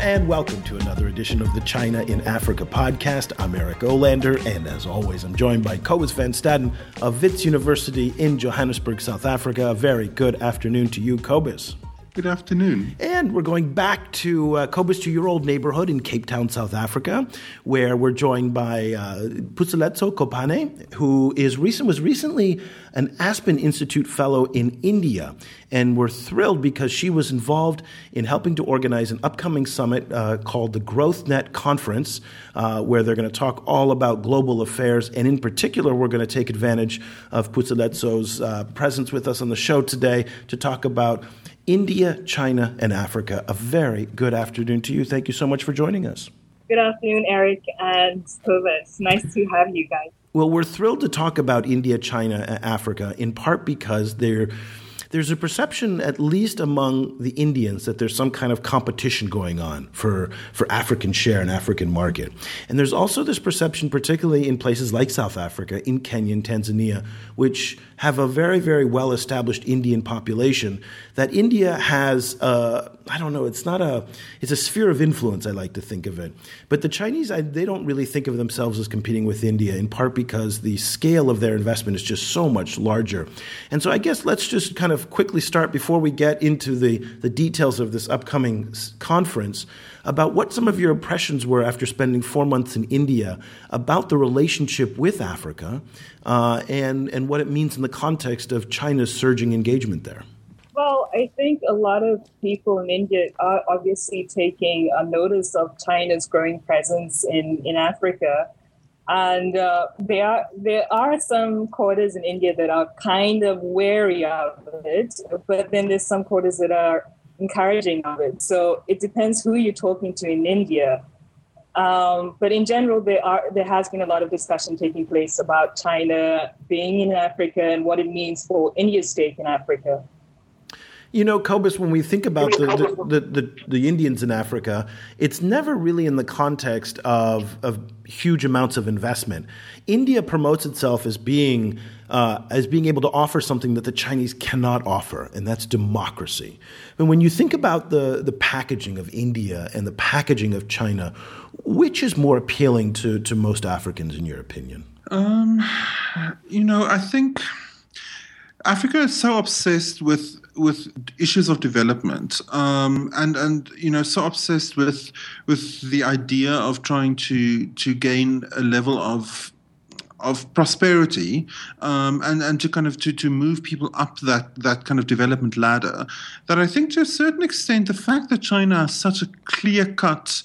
And welcome to another edition of the China in Africa podcast. I'm Eric Olander, and as always, I'm joined by Cobus Van Staden of Wits University in Johannesburg, South Africa. A very good afternoon to you, Cobus. Good afternoon. And we're going back to uh, Cobus, to your old neighborhood in Cape Town, South Africa, where we're joined by uh, Puseletso Kopane, who is recent was recently an Aspen Institute Fellow in India. And we're thrilled because she was involved in helping to organize an upcoming summit uh, called the GrowthNet Conference, uh, where they're going to talk all about global affairs. And in particular, we're going to take advantage of Puseletso's uh, presence with us on the show today to talk about India, China, and Africa. A very good afternoon to you. Thank you so much for joining us. Good afternoon, Eric and Cobus. Nice to have you guys. Well, we're thrilled to talk about India, China, and Africa, in part because they're there's a perception, at least among the Indians, that there's some kind of competition going on for, for African share and African market. And there's also this perception, particularly in places like South Africa, in Kenya and Tanzania, which have a very, very well established Indian population, that India has, I don't know, it's not a, it's a sphere of influence, I like to think of it. But the Chinese, I, they don't really think of themselves as competing with India, in part because the scale of their investment is just so much larger. And so I guess let's just kind of quickly start before we get into the, the details of this upcoming conference about what some of your impressions were after spending four months in India about the relationship with Africa uh, and, and what it means in the context of China's surging engagement there. Well, I think a lot of people in India are obviously taking a notice of China's growing presence in, in Africa. And uh, there, are, there are some quarters in India that are kind of wary of it, but then there's some quarters that are encouraging of it. So it depends who you're talking to in India. Um, but in general, there are there has been a lot of discussion taking place about China being in Africa and what it means for India's stake in Africa. You know, Cobus, when we think about the, the, the, the, Indians in Africa, it's never really in the context of, of huge amounts of investment. India promotes itself as being, uh, as being able to offer something that the Chinese cannot offer, and that's democracy. And when you think about the, the packaging of India and the packaging of China, which is more appealing to, to most Africans, in your opinion? Um, you know, I think Africa is so obsessed with with issues of development, um, and and you know so obsessed with with the idea of trying to to gain a level of of prosperity um, and and to kind of to, to move people up that that kind of development ladder that I think to a certain extent the fact that China has such a clear cut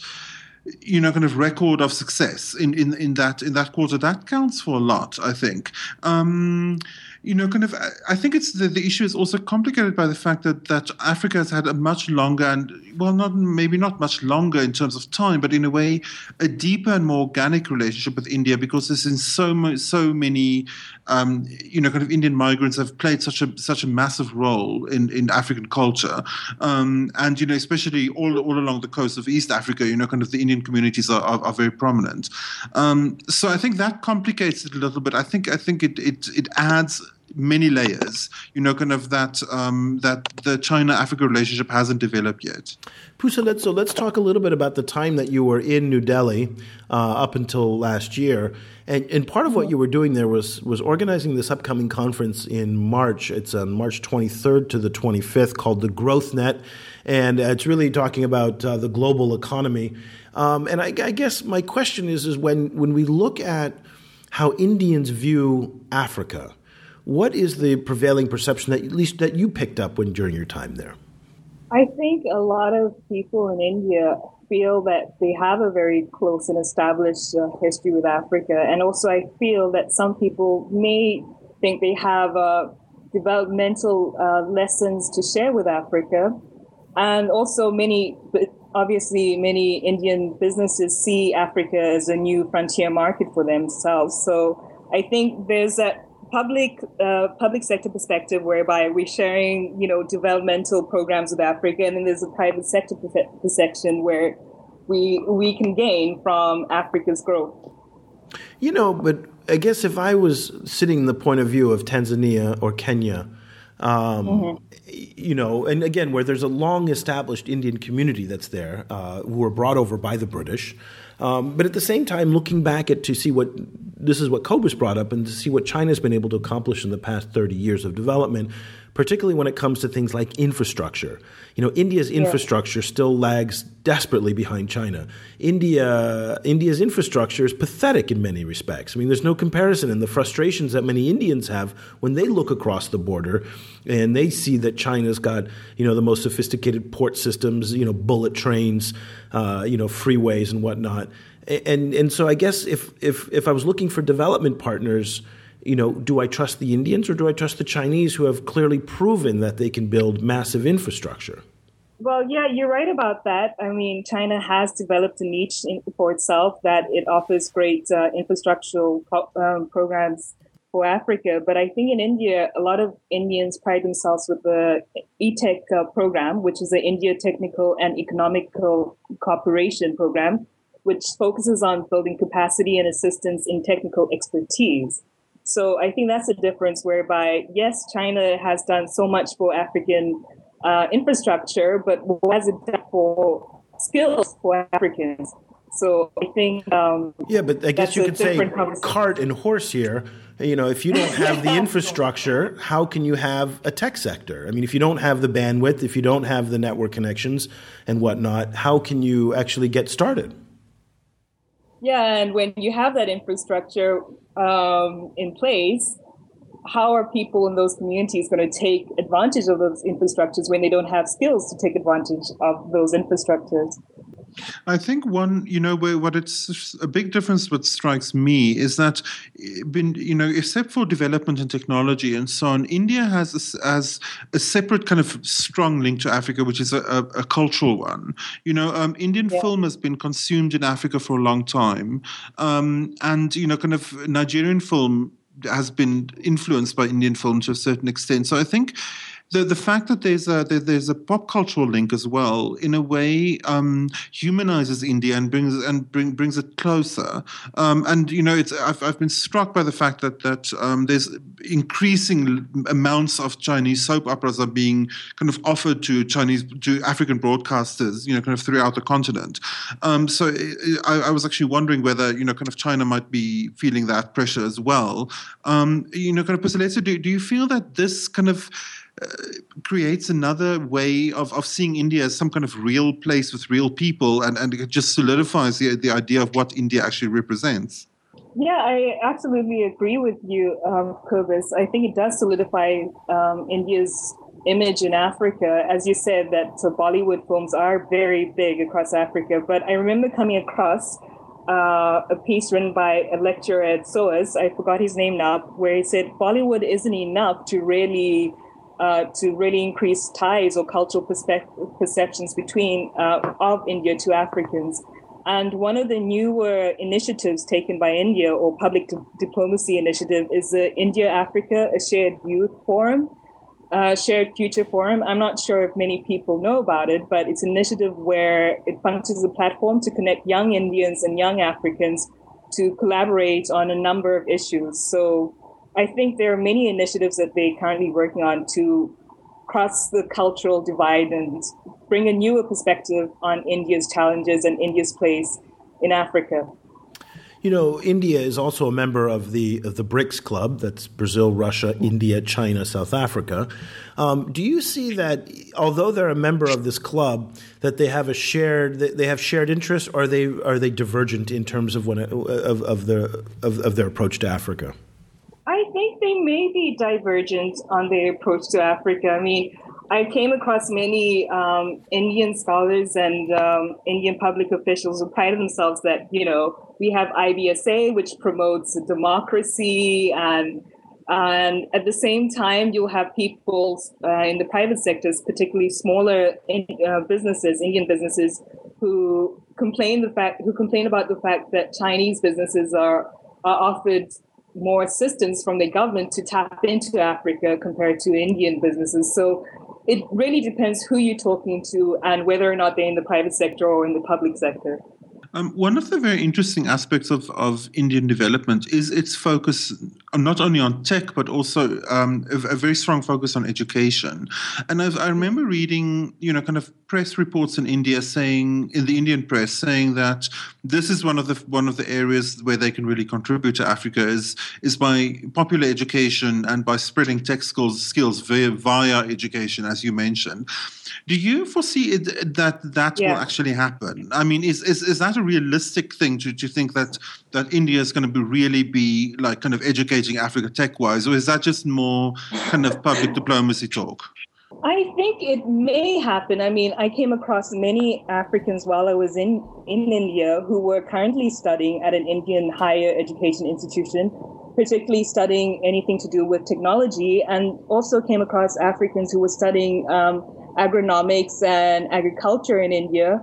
you know kind of record of success in, in, in that in that quarter that counts for a lot I think. Um, you know, kind of, I think it's the, the issue is also complicated by the fact that, that Africa has had a much longer and, well, not maybe not much longer in terms of time, but in a way, a deeper and more organic relationship with India because there's in so so many, um, you know, kind of Indian migrants have played such a such a massive role in, in African culture, um, and you know, especially all all along the coast of East Africa, you know, kind of the Indian communities are, are, are very prominent. Um, so I think that complicates it a little bit. I think I think it it it adds many layers, you know, kind of that um, that the China Africa relationship hasn't developed yet. Puseletso let's talk a little bit about the time that you were in New Delhi uh, up until last year. And, and part of what you were doing there was was organizing this upcoming conference in March. It's on March 23rd to the 25th called the Growth Net, and it's really talking about uh, the global economy. Um, and I, I guess my question is is when when we look at how Indians view Africa, what is the prevailing perception that at least that you picked up when during your time there? I think a lot of people in India feel that they have a very close and established uh, history with Africa, and also I feel that some people may think they have uh, developmental uh, lessons to share with Africa, and also many, obviously, many Indian businesses see Africa as a new frontier market for themselves. So I think there's that public uh, public sector perspective whereby we're sharing you know developmental programs with Africa, and then there's a private sector perception where we we can gain from Africa's growth. You know, but I guess if I was sitting in the point of view of Tanzania or Kenya, Um, mm-hmm. You know, and again, where there's a long established Indian community that's there, uh, who were brought over by the British. Um, but at the same time, looking back at to see what this is what Cobus brought up, and to see what China's been able to accomplish in the past 30 years of development, particularly when it comes to things like infrastructure. You know, India's infrastructure yeah. still lags desperately behind China. India, India's infrastructure is pathetic in many respects. I mean, there's no comparison, and the frustrations that many Indians have when they look across the border and they see that China's got you know the most sophisticated port systems, you know, bullet trains, uh, you know, freeways and whatnot. And and so I guess if if if I was looking for development partners you know, do I trust the Indians or do I trust the Chinese who have clearly proven that they can build massive infrastructure? Well, yeah, you're right about that. I mean, China has developed a niche for itself that it offers great uh, infrastructural um, programs for Africa. But I think in India, a lot of Indians pride themselves with the ITEC uh, program, which is the India Technical and Economical Cooperation Program, which focuses on building capacity and assistance in technical expertise. So I think that's a difference whereby, yes, China has done so much for African uh, infrastructure, but what has it done for skills for Africans? So I think. Um, yeah, but I guess you could say cart and horse here. You know, if you don't have the infrastructure, how can you have a tech sector? I mean, if you don't have the bandwidth, if you don't have the network connections and whatnot, how can you actually get started? Yeah, and when you have that infrastructure um, in place, how are people in those communities going to take advantage of those infrastructures when they don't have skills to take advantage of those infrastructures? I think one, you know, where what it's a big difference. What strikes me is that, been, you know, except for development and technology and so on, India has a, has a separate kind of strong link to Africa, which is a, a, a cultural one. You know, um, Indian yeah. film has been consumed in Africa for a long time, um, and you know, kind of Nigerian film has been influenced by Indian film to a certain extent. So I think the the fact that there's a there's a pop cultural link as well, in a way, um, humanizes India and brings and bring, brings it closer. Um, and you know, it's I've, I've been struck by the fact that that um, there's increasing amounts of Chinese soap operas are being kind of offered to Chinese to African broadcasters, you know, kind of throughout the continent. Um, so I, I, was actually wondering whether you know, kind of China might be feeling that pressure as well. Um, you know, kind of Puseletso, do do you feel that this kind of uh, creates another way of, of seeing India as some kind of real place with real people, and, and it just solidifies the, the idea of what India actually represents. Yeah, I absolutely agree with you, um, Cobus. I think it does solidify um, India's image in Africa. As you said, that so Bollywood films are very big across Africa. But I remember coming across uh, a piece written by a lecturer at SOAS, I forgot his name now, where he said Bollywood isn't enough to really uh, to really increase ties or cultural perceptions between uh, of India to Africans. And one of the newer initiatives taken by India or public di- diplomacy initiative is the India Africa a Shared Youth Forum, uh, Shared Future Forum. I'm not sure if many people know about it, but it's an initiative where it functions as a platform to connect young Indians and young Africans to collaborate on a number of issues. So I think there are many initiatives that they're currently working on to cross the cultural divide and bring a newer perspective on India's challenges and India's place in Africa. You know, India is also a member of the of the BRICS club. That's Brazil, Russia, India, China, South Africa. Um, do you see that, although they're a member of this club, that they have a shared they have shared interests, or are they are they divergent in terms of when of of their of, of their approach to Africa? They may be divergent on their approach to Africa. I mean, I came across many um, Indian scholars and um, Indian public officials who pride themselves that, you know, we have IBSA, which promotes democracy and and at the same time, you'll have people uh, in the private sectors, particularly smaller in, uh, businesses, Indian businesses, who complain the fact who complain about the fact that Chinese businesses are are offered more assistance from the government to tap into Africa compared to Indian businesses. So it really depends who you're talking to and whether or not they're in the private sector or in the public sector. Um, one of the very interesting aspects of, of Indian development is its focus not only on tech, but also um, a, a, very strong focus on education. And I've, i remember reading, you know, kind of press reports in India saying, in the Indian press, saying that this is one of the one of the areas where they can really contribute to Africa is is by popular education and by spreading tech skills skills via via education, as you mentioned. Do you foresee it, that that yeah. will actually happen? I mean, is, is is that a realistic thing to, to think that that India is going to be really be like kind of educating Africa tech wise, or is that just more kind of public diplomacy talk? I think it may happen. I mean, I came across many Africans while I was in, in India who were currently studying at an Indian higher education institution, particularly studying anything to do with technology, and also came across Africans who were studying um, agronomics and agriculture in India.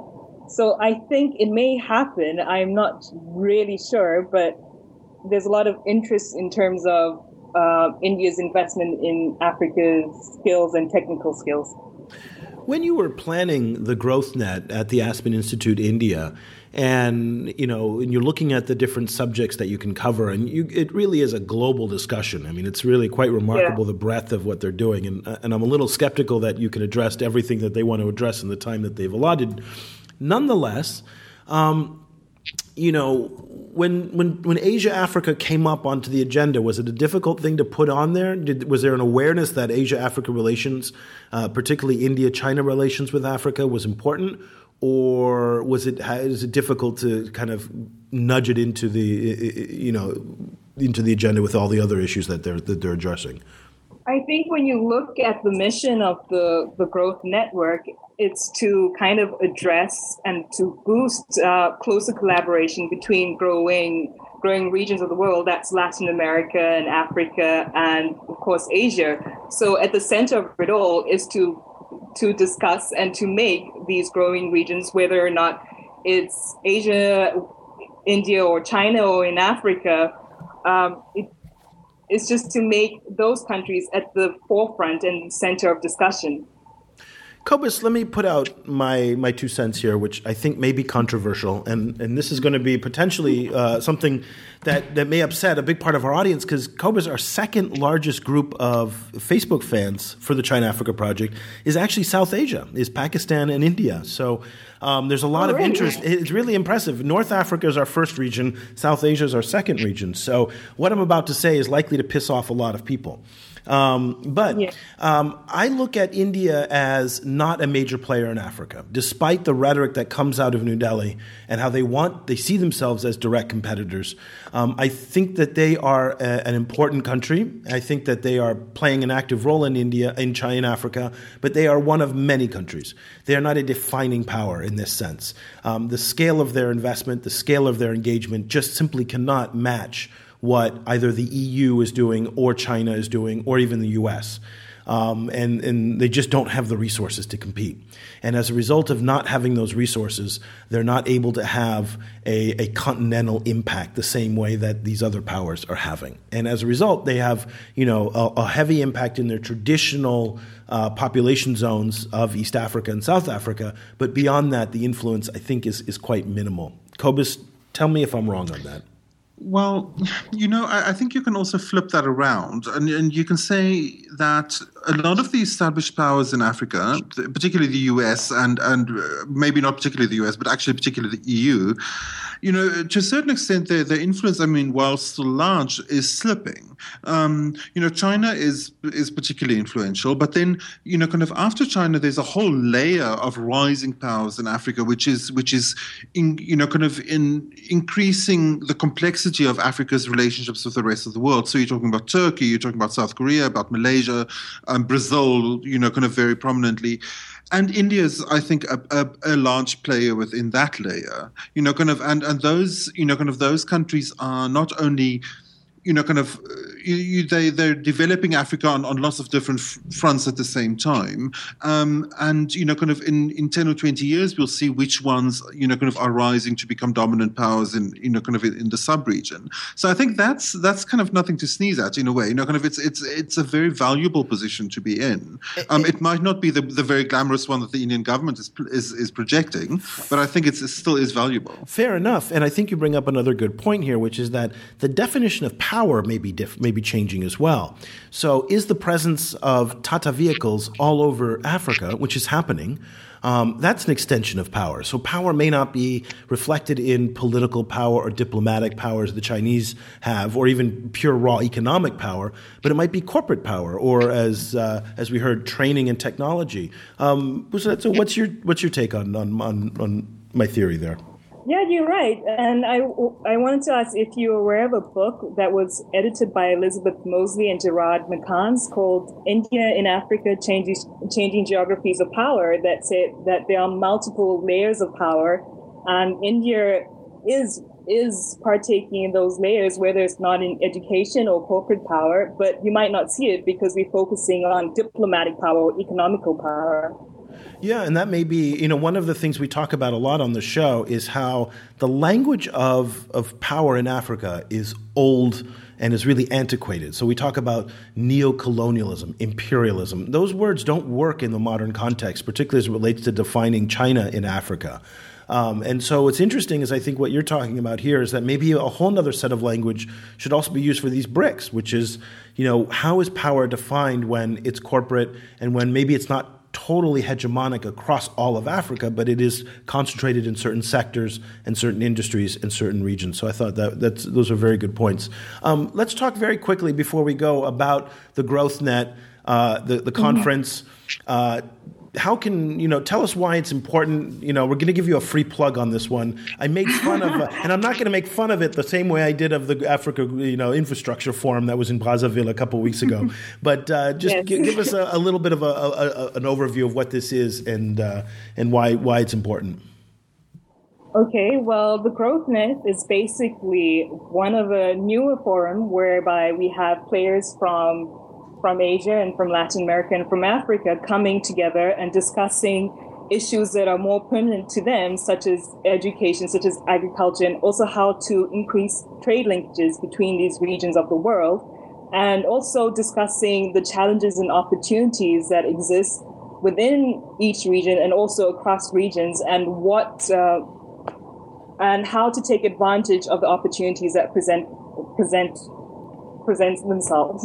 So I think it may happen. I'm not really sure, but there's a lot of interest in terms of uh, India's investment in Africa's skills and technical skills. When you were planning the growth net at the Aspen Institute India, and you know, and you're looking at the different subjects that you can cover, and you, it really is a global discussion. I mean, it's really quite remarkable yeah. the breadth of what they're doing, and and I'm a little skeptical that you can address everything that they want to address in the time that they've allotted. Nonetheless, um, you know, when when when Asia Africa came up onto the agenda, was it a difficult thing to put on there? Did, was there an awareness that Asia Africa relations, uh, particularly India China relations with Africa, was important? or was it is it difficult to kind of nudge it into the you know into the agenda with all the other issues that they're that they're addressing? I think when you look at the mission of the the growth network, it's to kind of address and to boost uh, closer collaboration between growing growing regions of the world. That's Latin America and Africa, and of course Asia. So at the center of it all is to to discuss and to make these growing regions, whether or not it's Asia, India, or China, or in Africa. Um, it, it's just to make those countries at the forefront and center of discussion. Cobus, let me put out my, my two cents here, which I think may be controversial, and, and this is going to be potentially uh, something that, that may upset a big part of our audience because Cobus, our second largest group of Facebook fans for the China Africa Project, is actually South Asia, is Pakistan and India. So um, there's a lot oh, of really? interest. It's really impressive. North Africa is our first region, South Asia is our second region. So what I'm about to say is likely to piss off a lot of people. Um, but yeah. um, I look at India as not a major player in Africa, despite the rhetoric that comes out of New Delhi and how they want, they see themselves as direct competitors. Um, I think that they are a, an important country. I think that they are playing an active role in India, in China, Africa, but they are one of many countries. They are not a defining power in this sense. Um, the scale of their investment, the scale of their engagement just simply cannot match what either the EU is doing or China is doing or even the US. Um, and, and they just don't have the resources to compete. And as a result of not having those resources, they're not able to have a, a continental impact the same way that these other powers are having. And as a result, they have you know a, a heavy impact in their traditional uh, population zones of East Africa and South Africa. But beyond that, the influence I think is is quite minimal. Cobus, tell me if I'm wrong on that. Well, you know, I, I, think you can also flip that around, and, and you can say that a lot of the established powers in Africa, particularly the US, and and uh, maybe not particularly the US, but actually particularly the EU, you know, to a certain extent, their, their influence, I mean, while still large, is slipping. Um, you know, China is is particularly influential, but then, you know, kind of after China, there's a whole layer of rising powers in Africa, which is which is, in, you know, kind of in increasing the complexity of Africa's relationships with the rest of the world. So you're talking about Turkey, you're talking about South Korea, about Malaysia, um, Brazil, you know, kind of very prominently and India is, I think, a, a, a, large player within that layer. You know, kind of, and and those, you know, kind of those countries are not only you know, kind of, you, you, they they're developing Africa on, on lots of different f- fronts at the same time, um, and you know, kind of in, in ten or twenty years, we'll see which ones you know kind of are rising to become dominant powers in you know kind of in the sub region. So I think that's that's kind of nothing to sneeze at in a way. You know, kind of it's it's it's a very valuable position to be in. Um, it might not be the, the very glamorous one that the Indian government is is, is projecting, but I think it's, it still is valuable. Fair enough, and I think you bring up another good point here, which is that the definition of power may be diff- may be changing as well. So, is the presence of Tata vehicles all over Africa, which is happening? Um, that's an extension of power. So power may not be reflected in political power or diplomatic powers the Chinese have, or even pure raw economic power, but it might be corporate power, or as uh, as we heard, training and technology. Um, so, what's your what's your take on on, on, on my theory there? Yeah, you're right. And I, I wanted to ask if you're aware of a book that was edited by Elizabeth Mawdsley and Gerard McCanns called India in Africa Changing, Changing Geographies of Power that said that there are multiple layers of power and India is is partaking in those layers, whether it's not in education or corporate power, but you might not see it because we're focusing on diplomatic power or economical power. Yeah, and that may be, you know, one of the things we talk about a lot on the show is how the language of, of power in Africa is old and is really antiquated. So we talk about neo-colonialism, imperialism. Those words don't work in the modern context, particularly as it relates to defining China in Africa. Um, and so what's interesting is I think what you're talking about here is that maybe a whole other set of language should also be used for these BRICS, which is, you know, how is power defined when it's corporate and when maybe it's not totally hegemonic across all of Africa, but it is concentrated in certain sectors and certain industries in certain regions. So I thought that that's, those are very good points. Um, let's talk very quickly before we go about the Growth Net, uh, the, the mm-hmm. conference. Uh, how can you know tell us why it's important you know we're going to give you a free plug on this one. I made fun of uh, and i'm not going to make fun of it the same way i did of the africa you know infrastructure forum that was in brazzaville a couple weeks ago. But uh, just yes. g- give us a, a, little bit of a, a, an overview of what this is and uh, and why why it's important. Okay, well, the Growth is basically one of a newer forum whereby we have players from from Asia and from Latin America and from Africa coming together and discussing issues that are more pertinent to them, such as education, such as agriculture, and also how to increase trade linkages between these regions of the world, and also discussing the challenges and opportunities that exist within each region and also across regions, and what uh, and how to take advantage of the opportunities that present present presents themselves.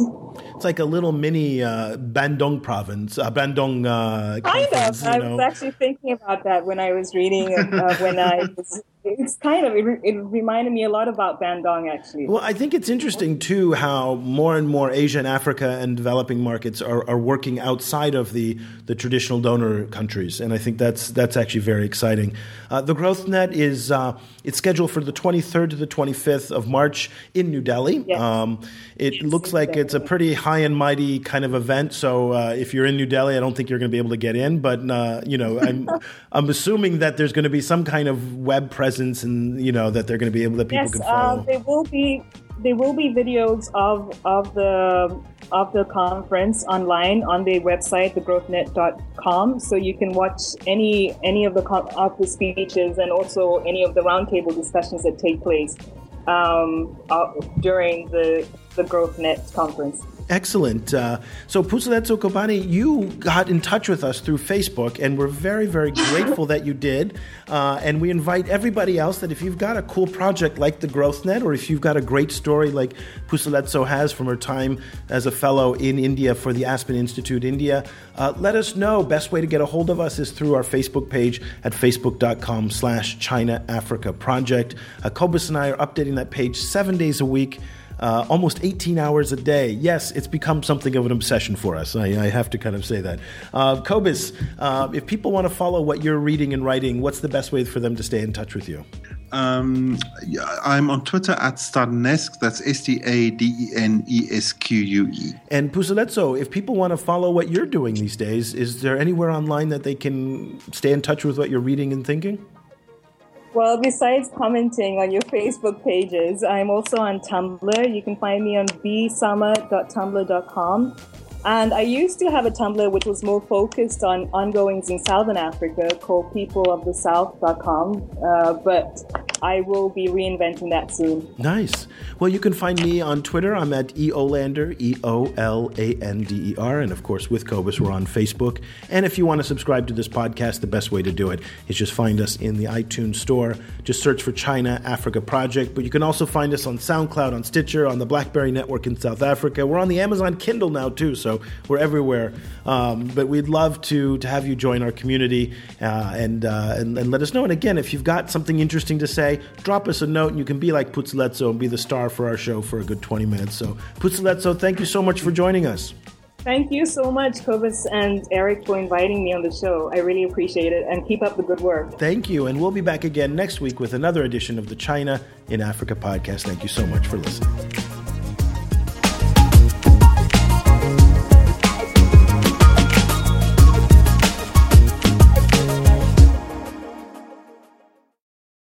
It's like a little mini uh, Bandung province, uh, Bandung. Uh, kind of. I know. was actually thinking about that when I was reading. Uh, when I was it's kind of it, it, reminded me a lot about Bandung actually. Well, I think it's interesting too how more and more Asia and Africa and developing markets are, are working outside of the, the traditional donor countries, and I think that's that's actually very exciting. Uh, the Growth Net is uh, it's scheduled for the 23rd to the 25th of March in New Delhi. Yes. Um, it yes, looks like it's a pretty high and mighty kind of event. So uh, if you're in New Delhi, I don't think you're going to be able to get in, but uh, you know I'm I'm assuming that there's going to be some kind of web presence presence and you know that they're going to be able that people yes, can follow? Uh, there will be there will be videos of of the of the conference online on their website, thegrowthnet.com, so you can watch any any of the of the speeches and also any of the roundtable discussions that take place um, uh, during the the GrowthNet conference. Excellent. Uh, so, Puseletso Kopane, you got in touch with us through Facebook, and we're very, very grateful that you did. Uh, and we invite everybody else that if you've got a cool project like the GrowthNet, or if you've got a great story like Puseletso has from her time as a fellow in India for the Aspen Institute India, uh, let us know. Best way to get a hold of us is through our Facebook page at facebook.com slash China Africa Project. Uh, Cobus and I are updating that page seven days a week uh, almost 18 hours a day. Yes, it's become something of an obsession for us. I, I have to kind of say that. Uh, Cobus, uh, if people want to follow what you're reading and writing, what's the best way for them to stay in touch with you? Um, I'm on Twitter at Stadenesque. That's S T A D E N E S Q U E. And Puseletso, if people want to follow what you're doing these days, is there anywhere online that they can stay in touch with what you're reading and thinking? Well, besides commenting on your Facebook pages, I'm also on Tumblr. You can find me on bsummer.tumblr.com. And I used to have a Tumblr which was more focused on ongoings in Southern Africa called peopleofthesouth.com. Uh, but I will be reinventing that soon. Nice. Well, you can find me on Twitter. I'm at eolander, E O L A N D E R. And of course, with Cobus, we're on Facebook. And if you want to subscribe to this podcast, the best way to do it is just find us in the iTunes store. Just search for China Africa Project. But you can also find us on SoundCloud, on Stitcher, on the Blackberry Network in South Africa. We're on the Amazon Kindle now, too. So we're everywhere. Um, but we'd love to, to have you join our community uh, and, uh, and, and let us know. And again, if you've got something interesting to say, drop us a note and you can be like Putzeletso and be the star for our show for a good 20 minutes. So, Putzeletso, thank you so much for joining us. Thank you so much, Cobus and Eric, for inviting me on the show. I really appreciate it and keep up the good work. Thank you. And we'll be back again next week with another edition of the China in Africa podcast. Thank you so much for listening.